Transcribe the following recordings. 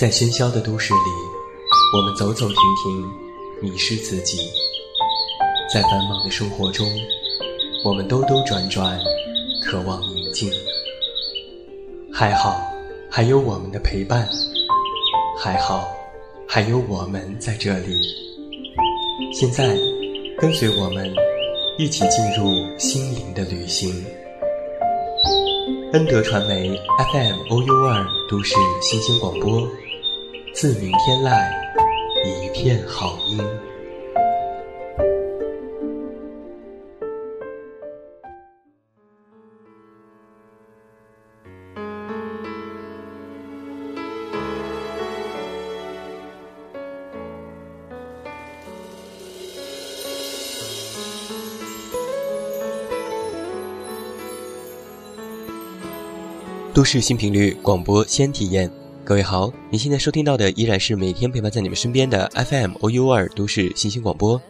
在喧嚣的都市里，我们走走停停，迷失自己；在繁忙的生活中，我们兜兜转转，渴望宁静。还好，还有我们的陪伴；还好，还有我们在这里。现在，跟随我们，一起进入心灵的旅行。恩德传媒 FM OU 二都市新鲜广播，自鸣天籁，一片好音。都市新频率广播先体验，各位好，你现在收听到的依然是每天陪伴在你们身边的 FM OU 二都市新星广播，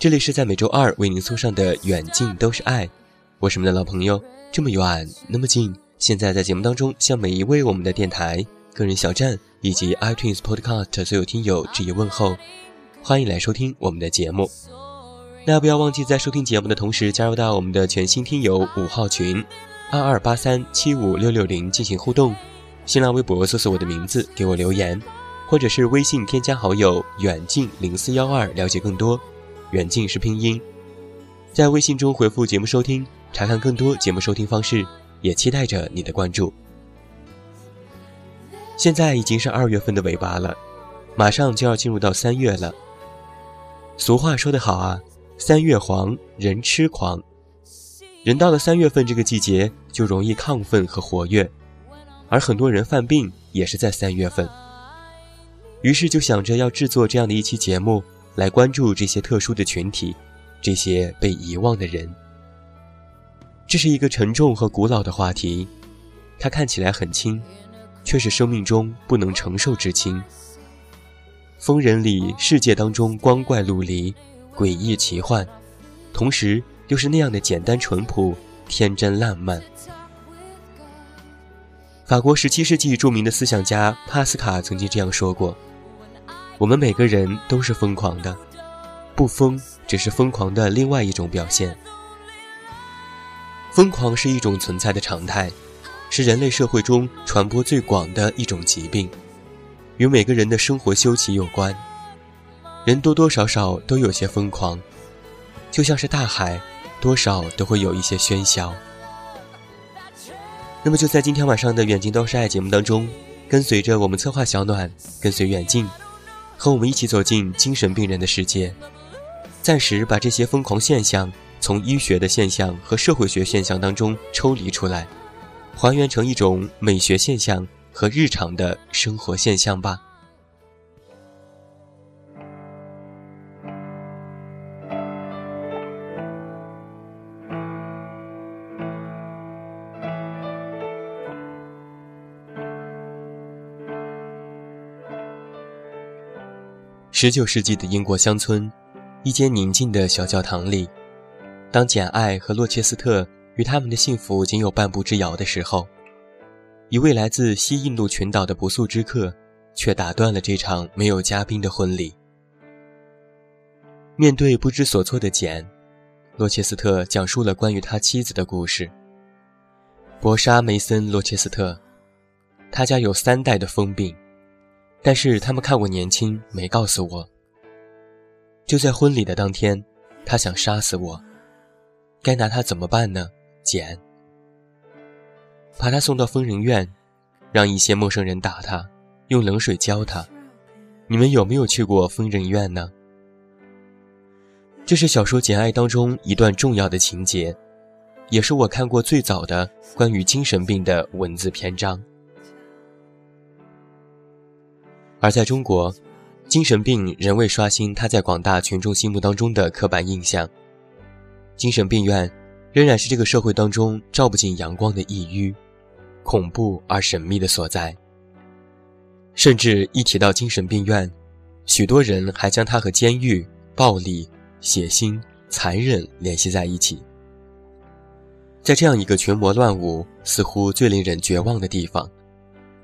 这里是在每周二为您送上的远近都是爱，我是你们的老朋友，这么远那么近，现在在节目当中向每一位我们的电台、个人小站以及 iTunes Podcast 所有听友致以问候，欢迎来收听我们的节目，那不要忘记在收听节目的同时加入到我们的全新听友五号群。二二八三七五六六零进行互动，新浪微博搜索我的名字给我留言，或者是微信添加好友远近零四幺二了解更多。远近是拼音，在微信中回复节目收听，查看更多节目收听方式，也期待着你的关注。现在已经是二月份的尾巴了，马上就要进入到三月了。俗话说得好啊，三月黄人痴狂。人到了三月份这个季节，就容易亢奋和活跃，而很多人犯病也是在三月份。于是就想着要制作这样的一期节目，来关注这些特殊的群体，这些被遗忘的人。这是一个沉重和古老的话题，它看起来很轻，却是生命中不能承受之轻。疯人里，世界当中光怪陆离，诡异奇幻，同时。又是那样的简单淳朴、天真烂漫。法国十七世纪著名的思想家帕斯卡曾经这样说过：“我们每个人都是疯狂的，不疯只是疯狂的另外一种表现。疯狂是一种存在的常态，是人类社会中传播最广的一种疾病，与每个人的生活休戚有关。人多多少少都有些疯狂，就像是大海。”多少都会有一些喧嚣。那么就在今天晚上的《远近都是爱》节目当中，跟随着我们策划小暖，跟随远近，和我们一起走进精神病人的世界，暂时把这些疯狂现象从医学的现象和社会学现象当中抽离出来，还原成一种美学现象和日常的生活现象吧。十九世纪的英国乡村，一间宁静的小教堂里，当简·爱和洛切斯特与他们的幸福仅有半步之遥的时候，一位来自西印度群岛的不速之客，却打断了这场没有嘉宾的婚礼。面对不知所措的简，洛切斯特讲述了关于他妻子的故事。博莎·梅森·洛切斯特，他家有三代的疯病。但是他们看我年轻，没告诉我。就在婚礼的当天，他想杀死我，该拿他怎么办呢？简，把他送到疯人院，让一些陌生人打他，用冷水浇他。你们有没有去过疯人院呢？这是小说《简爱》当中一段重要的情节，也是我看过最早的关于精神病的文字篇章。而在中国，精神病仍未刷新他在广大群众心目当中的刻板印象。精神病院仍然是这个社会当中照不进阳光的抑郁、恐怖而神秘的所在。甚至一提到精神病院，许多人还将它和监狱、暴力、血腥、残忍联系在一起。在这样一个群魔乱舞、似乎最令人绝望的地方，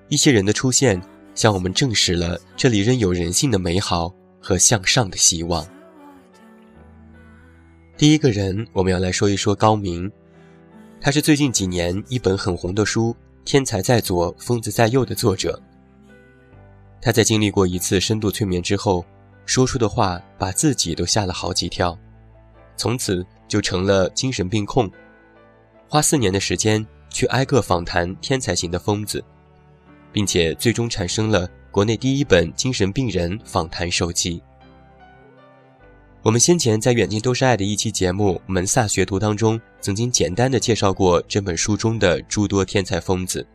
一些人的出现。向我们证实了这里仍有人性的美好和向上的希望。第一个人，我们要来说一说高明，他是最近几年一本很红的书《天才在左，疯子在右》的作者。他在经历过一次深度催眠之后，说出的话把自己都吓了好几跳，从此就成了精神病控，花四年的时间去挨个访谈天才型的疯子，并且最终产生了国内第一本精神病人访谈手记。我们先前在远近都是爱的一期节目《门萨学徒》当中，曾经简单的介绍过这本书中的诸多天才疯子，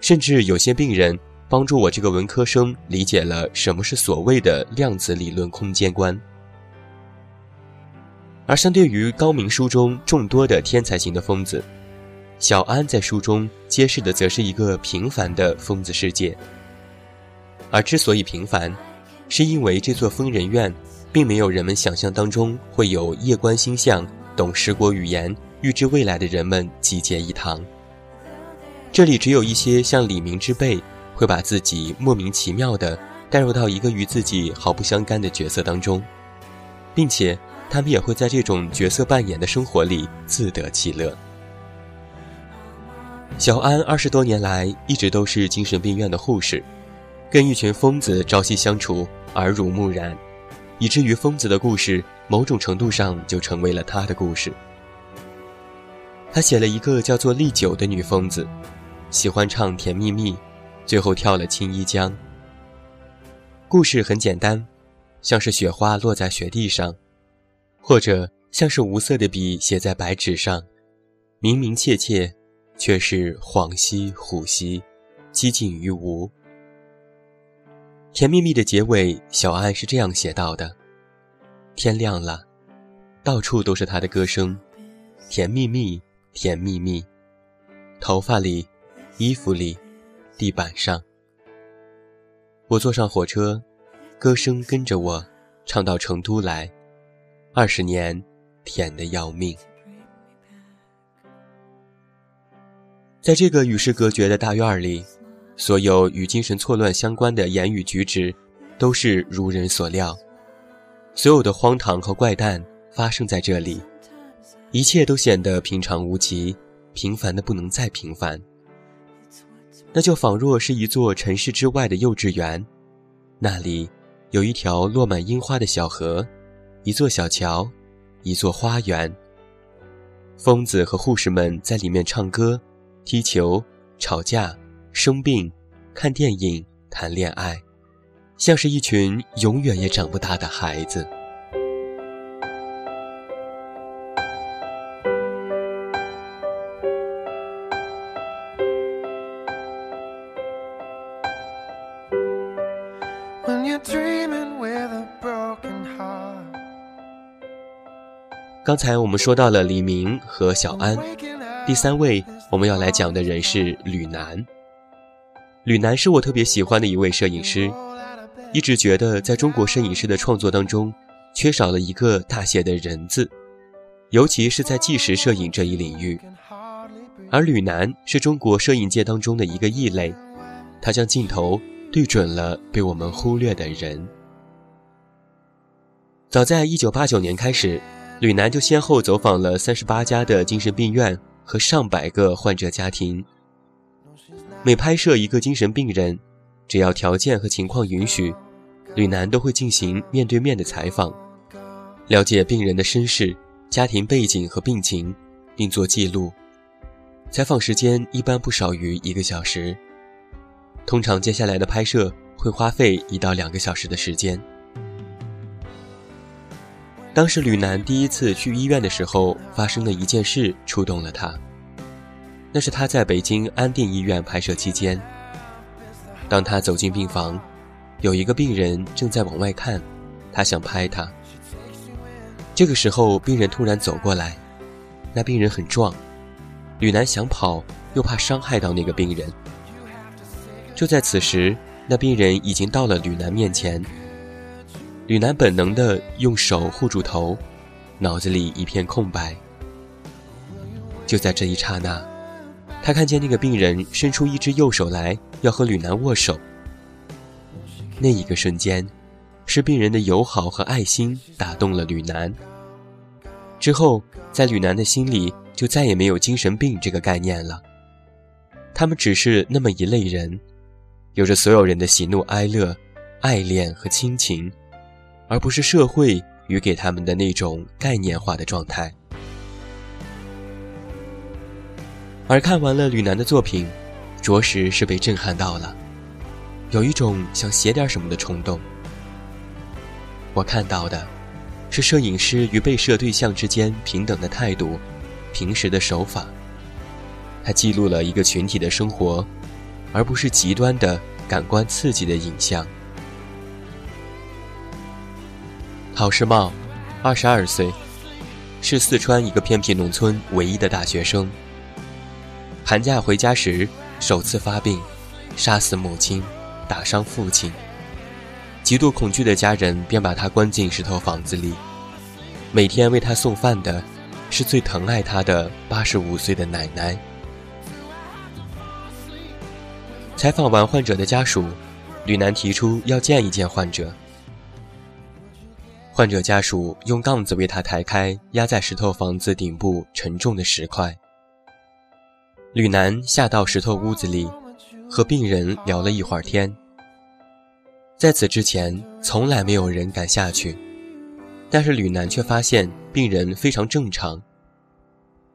甚至有些病人。帮助我这个文科生理解了什么是所谓的量子理论空间观，而相对于高明书中众多的天才型的疯子，小安在书中揭示的则是一个平凡的疯子世界。而之所以平凡，是因为这座疯人院并没有人们想象当中会有夜观星象、懂十国语言、预知未来的人们集结一堂。这里只有一些像李明之辈。会把自己莫名其妙地带入到一个与自己毫不相干的角色当中，并且他们也会在这种角色扮演的生活里自得其乐。小安二十多年来一直都是精神病院的护士，跟一群疯子朝夕相处，耳濡目染，以至于疯子的故事某种程度上就成为了他的故事。他写了一个叫做丽九的女疯子，喜欢唱《甜蜜蜜》。最后跳了青衣江。故事很简单，像是雪花落在雪地上，或者像是无色的笔写在白纸上，明明切切，却是恍兮惚兮，几近于无。甜蜜蜜的结尾，小安是这样写到的：天亮了，到处都是他的歌声，甜蜜蜜，甜蜜蜜，头发里，衣服里。地板上，我坐上火车，歌声跟着我，唱到成都来。二十年，甜的要命。在这个与世隔绝的大院里，所有与精神错乱相关的言语举止，都是如人所料。所有的荒唐和怪诞发生在这里，一切都显得平常无奇，平凡的不能再平凡。那就仿若是一座城市之外的幼稚园，那里有一条落满樱花的小河，一座小桥，一座花园。疯子和护士们在里面唱歌、踢球、吵架、生病、看电影、谈恋爱，像是一群永远也长不大的孩子。刚才我们说到了李明和小安，第三位我们要来讲的人是吕楠。吕楠是我特别喜欢的一位摄影师，一直觉得在中国摄影师的创作当中，缺少了一个大写的人字，尤其是在纪实摄影这一领域。而吕楠是中国摄影界当中的一个异类，他将镜头对准了被我们忽略的人。早在一九八九年开始。吕楠就先后走访了三十八家的精神病院和上百个患者家庭。每拍摄一个精神病人，只要条件和情况允许，吕楠都会进行面对面的采访，了解病人的身世、家庭背景和病情，并做记录。采访时间一般不少于一个小时，通常接下来的拍摄会花费一到两个小时的时间。当时吕楠第一次去医院的时候，发生的一件事触动了他。那是他在北京安定医院拍摄期间，当他走进病房，有一个病人正在往外看，他想拍他。这个时候，病人突然走过来，那病人很壮，吕楠想跑，又怕伤害到那个病人。就在此时，那病人已经到了吕楠面前。吕楠本能地用手护住头，脑子里一片空白。就在这一刹那，他看见那个病人伸出一只右手来，要和吕楠握手，那一个瞬间，是病人的友好和爱心打动了吕楠。之后，在吕楠的心里就再也没有精神病这个概念了。他们只是那么一类人，有着所有人的喜怒哀乐、爱恋和亲情，而不是社会与给他们的那种概念化的状态。而看完了吕南的作品，着实是被震撼到了，有一种想写点什么的冲动。我看到的。是摄影师与被摄对象之间平等的态度，平时的手法。它记录了一个群体的生活，而不是极端的感官刺激的影像。郝世茂，二十二岁，是四川一个偏僻农村唯一的大学生。寒假回家时，首次发病，杀死母亲，打伤父亲。极度恐惧的家人便把他关进石头房子里，每天为他送饭的，是最疼爱他的八十五岁的奶奶。采访完患者的家属，吕楠提出要见一见患者。患者家属用杠子为他抬开压在石头房子顶部沉重的石块。吕楠下到石头屋子里，和病人聊了一会儿天。在此之前，从来没有人敢下去，但是吕楠却发现病人非常正常。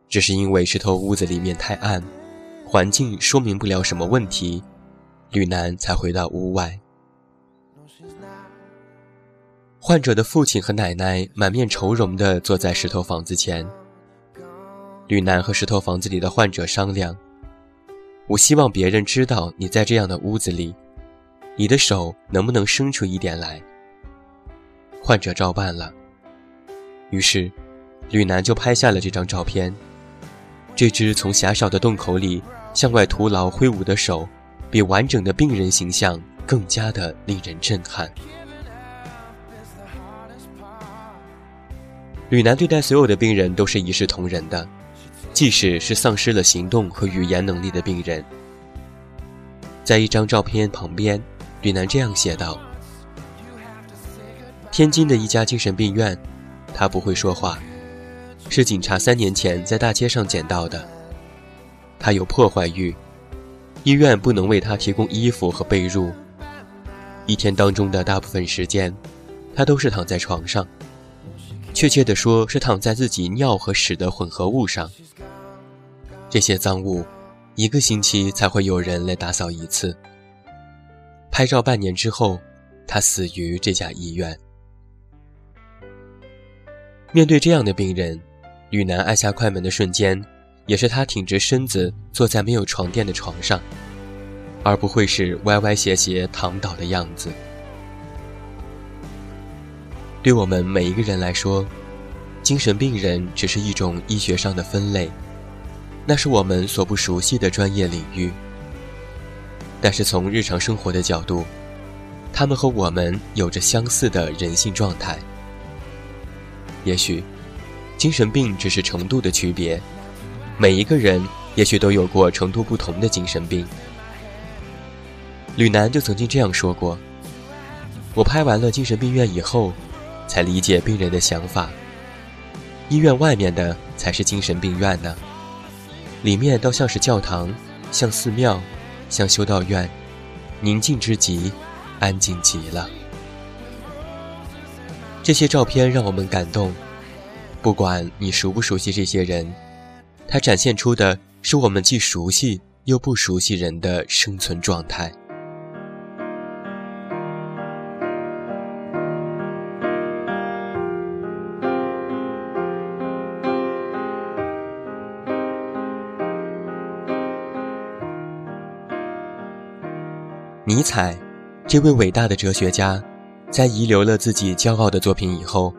只是因为石头屋子里面太暗，环境说明不了什么问题，吕楠才回到屋外。患者的父亲和奶奶满面愁容地坐在石头房子前。吕楠和石头房子里的患者商量：“我希望别人知道你在这样的屋子里。”你的手能不能伸出一点来？患者照办了。于是，吕楠就拍下了这张照片。这只从狭小的洞口里向外徒劳挥舞的手，比完整的病人形象更加的令人震撼。吕楠对待所有的病人都是一视同仁的，即使是丧失了行动和语言能力的病人。在一张照片旁边。吕楠这样写道：“天津的一家精神病院，他不会说话，是警察三年前在大街上捡到的。他有破坏欲，医院不能为他提供衣服和被褥。一天当中的大部分时间，他都是躺在床上，确切的说是躺在自己尿和屎的混合物上。这些脏物，一个星期才会有人来打扫一次。”拍照半年之后，他死于这家医院。面对这样的病人，吕楠按下快门的瞬间，也是他挺直身子坐在没有床垫的床上，而不会是歪歪斜斜躺倒的样子。对我们每一个人来说，精神病人只是一种医学上的分类，那是我们所不熟悉的专业领域。但是从日常生活的角度，他们和我们有着相似的人性状态。也许，精神病只是程度的区别，每一个人也许都有过程度不同的精神病。吕楠就曾经这样说过：“我拍完了精神病院以后，才理解病人的想法。医院外面的才是精神病院呢，里面倒像是教堂，像寺庙。”像修道院，宁静之极，安静极了。这些照片让我们感动，不管你熟不熟悉这些人，它展现出的是我们既熟悉又不熟悉人的生存状态。尼采，这位伟大的哲学家，在遗留了自己骄傲的作品以后，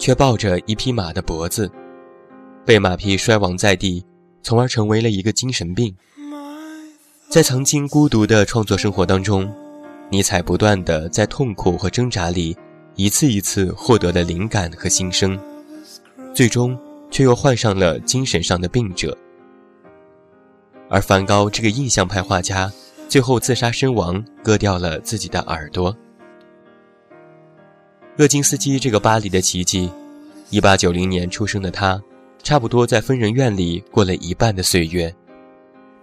却抱着一匹马的脖子，被马匹摔亡在地，从而成为了一个精神病。在曾经孤独的创作生活当中，尼采不断的在痛苦和挣扎里，一次一次获得了灵感和新生，最终却又患上了精神上的病者。而梵高这个印象派画家。最后自杀身亡，割掉了自己的耳朵。鄂金斯基这个巴黎的奇迹，1890年出生的他，差不多在疯人院里过了一半的岁月。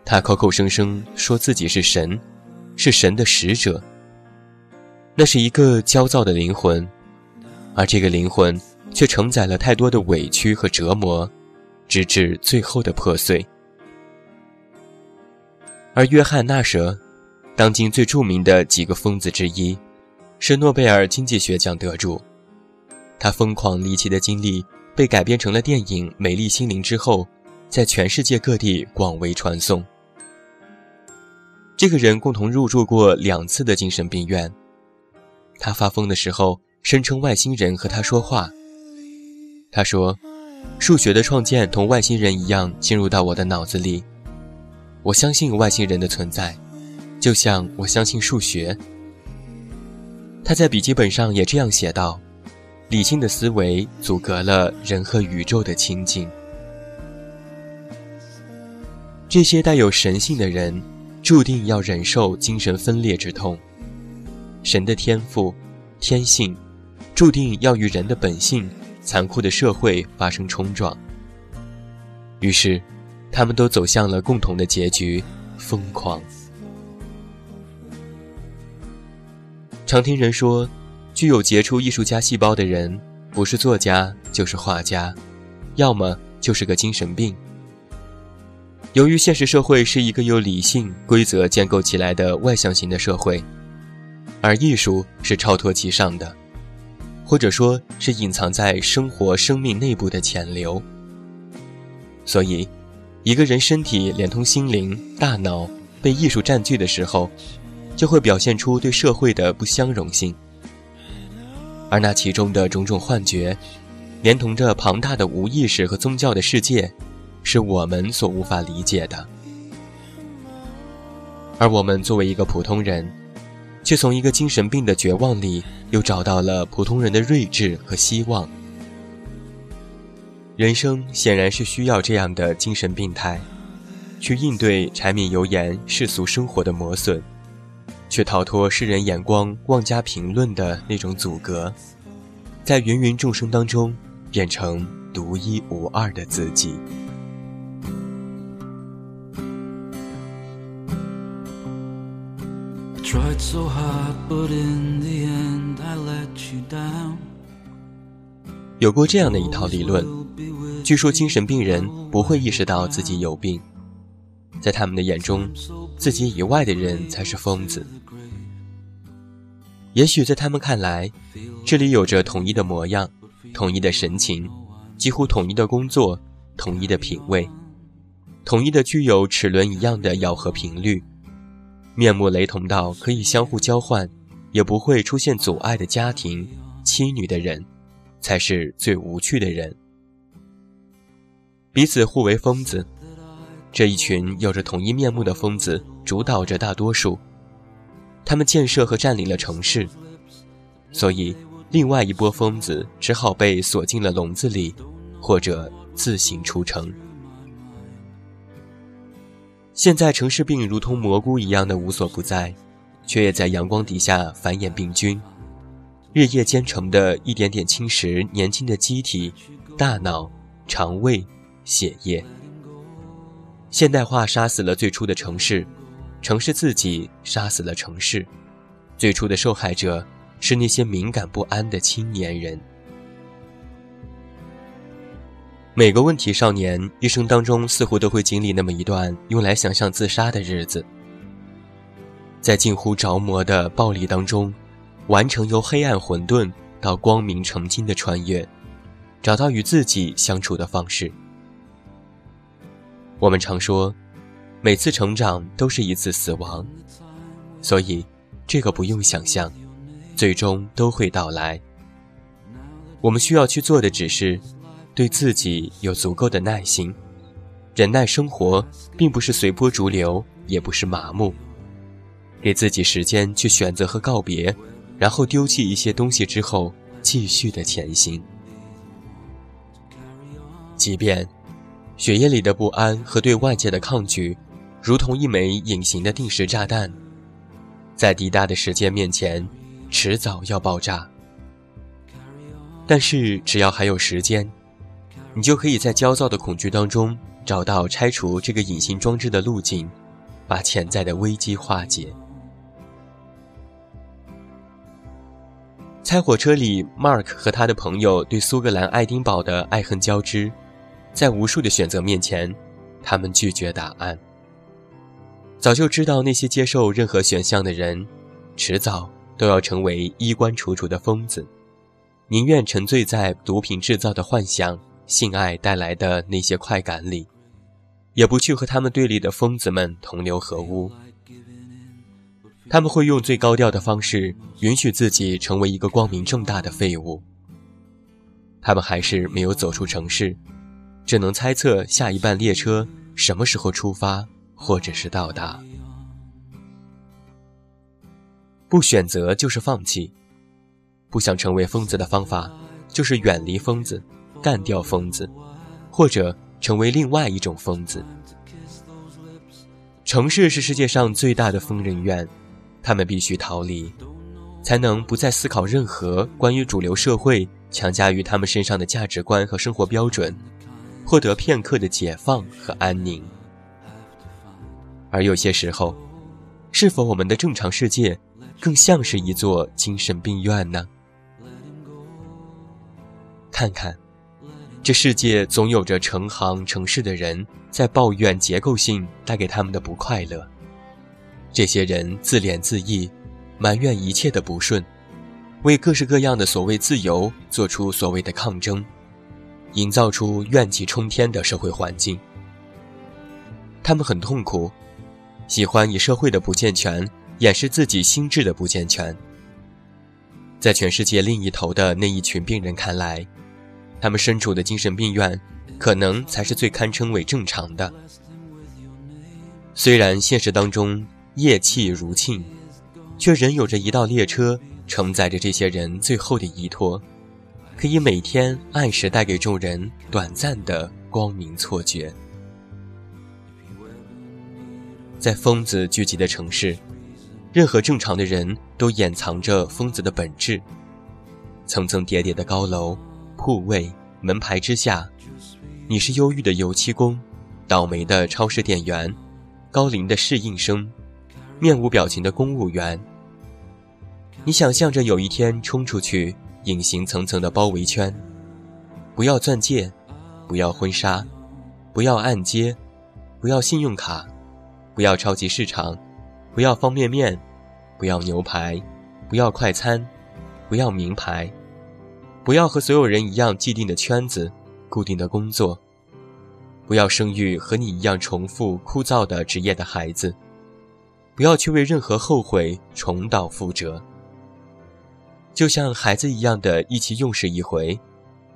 他口口声声说自己是神，是神的使者。那是一个焦躁的灵魂，而这个灵魂却承载了太多的委屈和折磨，直至最后的破碎。而约翰·纳舍，当今最著名的几个疯子之一。是诺贝尔经济学奖得主，他疯狂离奇的经历被改编成了电影《美丽心灵》之后，在全世界各地广为传颂。这个人共同入住过两次的精神病院。他发疯的时候，声称外星人和他说话。他说：“数学的创建同外星人一样进入到我的脑子里，我相信外星人的存在，就像我相信数学。”他在笔记本上也这样写道：“理性的思维阻隔了人和宇宙的亲近。这些带有神性的人，注定要忍受精神分裂之痛。神的天赋、天性，注定要与人的本性、残酷的社会发生冲撞。于是，他们都走向了共同的结局——疯狂。”常听人说，具有杰出艺术家细胞的人，不是作家就是画家，要么就是个精神病。由于现实社会是一个由理性规则建构起来的外向型的社会，而艺术是超脱其上的，或者说是隐藏在生活生命内部的潜流。所以，一个人身体连通心灵、大脑被艺术占据的时候。就会表现出对社会的不相容性，而那其中的种种幻觉，连同着庞大的无意识和宗教的世界，是我们所无法理解的。而我们作为一个普通人，却从一个精神病的绝望里，又找到了普通人的睿智和希望。人生显然是需要这样的精神病态，去应对柴米油盐世俗生活的磨损。却逃脱世人眼光、妄加评论的那种阻隔，在芸芸众生当中变成独一无二的自己。有过这样的一套理论，据说精神病人不会意识到自己有病。在他们的眼中，自己以外的人才是疯子。也许在他们看来，这里有着统一的模样、统一的神情、几乎统一的工作、统一的品味、统一的具有齿轮一样的咬合频率、面目雷同到可以相互交换，也不会出现阻碍的家庭、妻女的人，才是最无趣的人。彼此互为疯子。这一群有着统一面目的疯子主导着大多数，他们建设和占领了城市，所以另外一波疯子只好被锁进了笼子里，或者自行出城。现在城市病如同蘑菇一样的无所不在，却也在阳光底下繁衍病菌，日夜兼程的一点点侵蚀年轻的机体、大脑、肠胃、血液。现代化杀死了最初的城市，城市自己杀死了城市，最初的受害者是那些敏感不安的青年人。每个问题少年一生当中似乎都会经历那么一段用来想象自杀的日子，在近乎着魔的暴力当中，完成由黑暗混沌到光明澄清的穿越，找到与自己相处的方式。我们常说，每次成长都是一次死亡，所以这个不用想象，最终都会到来。我们需要去做的只是，对自己有足够的耐心，忍耐生活，并不是随波逐流，也不是麻木，给自己时间去选择和告别，然后丢弃一些东西之后，继续的前行，即便。血液里的不安和对外界的抗拒，如同一枚隐形的定时炸弹，在滴答的时间面前，迟早要爆炸。但是只要还有时间，你就可以在焦躁的恐惧当中找到拆除这个隐形装置的路径，把潜在的危机化解。猜火车里，Mark 和他的朋友对苏格兰爱丁堡的爱恨交织，在无数的选择面前，他们拒绝答案。早就知道那些接受任何选项的人，迟早都要成为衣冠楚楚的疯子，宁愿沉醉在毒品制造的幻想、性爱带来的那些快感里，也不去和他们对立的疯子们同流合污。他们会用最高调的方式允许自己成为一个光明正大的废物。他们还是没有走出城市，只能猜测下一班列车什么时候出发，或者是到达。不选择就是放弃。不想成为疯子的方法，就是远离疯子，干掉疯子，或者成为另外一种疯子。城市是世界上最大的疯人院。他们必须逃离，才能不再思考任何关于主流社会强加于他们身上的价值观和生活标准，获得片刻的解放和安宁。而有些时候，是否我们的正常世界更像是一座精神病院呢？看看，这世界总有着成行成市的人在抱怨结构性带给他们的不快乐。这些人自怜自艾，埋怨一切的不顺，为各式各样的所谓自由做出所谓的抗争，营造出怨气冲天的社会环境。他们很痛苦，喜欢以社会的不健全掩饰自己心智的不健全。在全世界另一头的那一群病人看来，他们身处的精神病院，可能才是最堪称为正常的。虽然现实当中，夜气如沁，却仍有着一道列车承载着这些人最后的依托，可以每天按时带给众人短暂的光明错觉。在疯子聚集的城市，任何正常的人都掩藏着疯子的本质。层层叠叠的高楼、铺位、门牌之下，你是忧郁的油漆工，倒霉的超市店员，高龄的侍应生。面无表情的公务员，你想象着有一天冲出去，隐形层层的包围圈，不要钻戒，不要婚纱，不要按揭，不要信用卡，不要超级市场，不要方便面，不要牛排，不要快餐，不要名牌，不要和所有人一样既定的圈子、固定的工作，不要生育和你一样重复枯燥的职业的孩子。不要去为任何后悔重蹈覆辙，就像孩子一样的意气用事一回，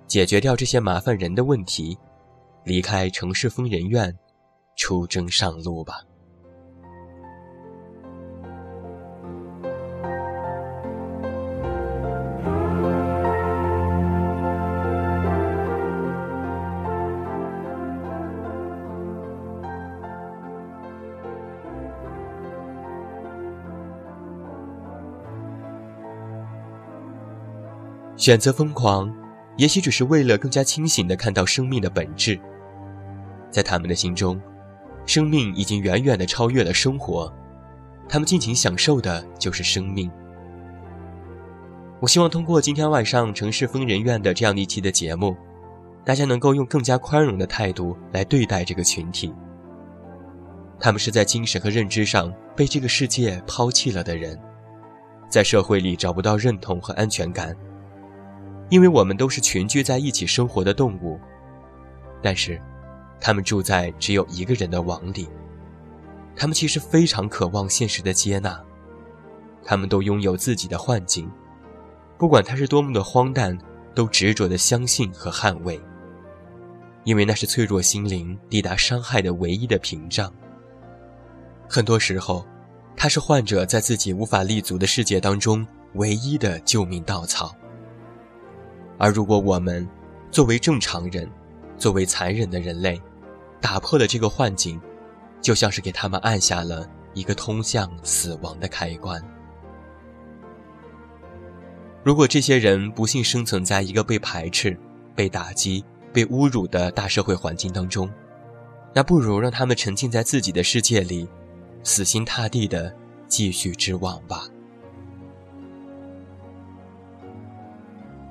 解决掉这些麻烦人的问题，离开城市疯人院，出征上路吧。选择疯狂，也许只是为了更加清醒地看到生命的本质。在他们的心中，生命已经远远地超越了生活，他们尽情享受的就是生命。我希望通过今天晚上城市疯人院的这样一期的节目，大家能够用更加宽容的态度来对待这个群体。他们是在精神和认知上被这个世界抛弃了的人，在社会里找不到认同和安全感。因为我们都是群居在一起生活的动物，但是，他们住在只有一个人的网里。他们其实非常渴望现实的接纳，他们都拥有自己的幻境，不管它是多么的荒诞，都执着的相信和捍卫，因为那是脆弱心灵抵达伤害的唯一的屏障。很多时候，它是患者在自己无法立足的世界当中唯一的救命稻草。而如果我们作为正常人，作为残忍的人类，打破了这个幻境，就像是给他们按下了一个通向死亡的开关。如果这些人不幸生存在一个被排斥、被打击、被侮辱的大社会环境当中，那不如让他们沉浸在自己的世界里，死心塌地的继续织网吧。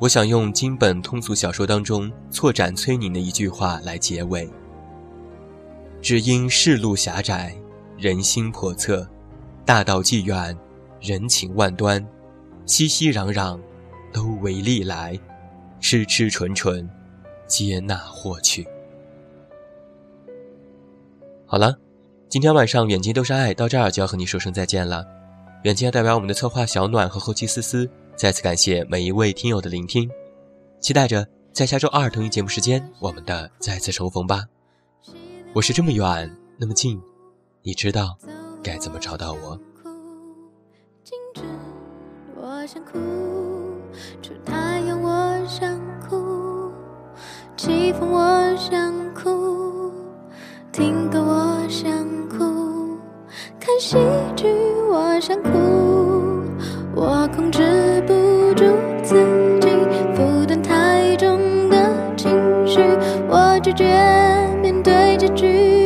我想用金本通俗小说当中错斩崔宁的一句话来结尾：只因世路狭窄，人心叵测，大道既远，人情万端，熙熙攘攘，都为利来，痴痴纯纯，接纳获取。好了，今天晚上远近都是爱，到这儿就要和你说声再见了。远近要代表我们的策划小暖和后期思思。再次感谢每一位听友的聆听，期待着在下周二同一节目时间我们的再次重逢吧。我是这么远那么近，你知道该怎么找到我？我想哭，出太阳我想哭，起风我想哭，听歌我想哭，看戏剧我想哭。我拒绝面对结局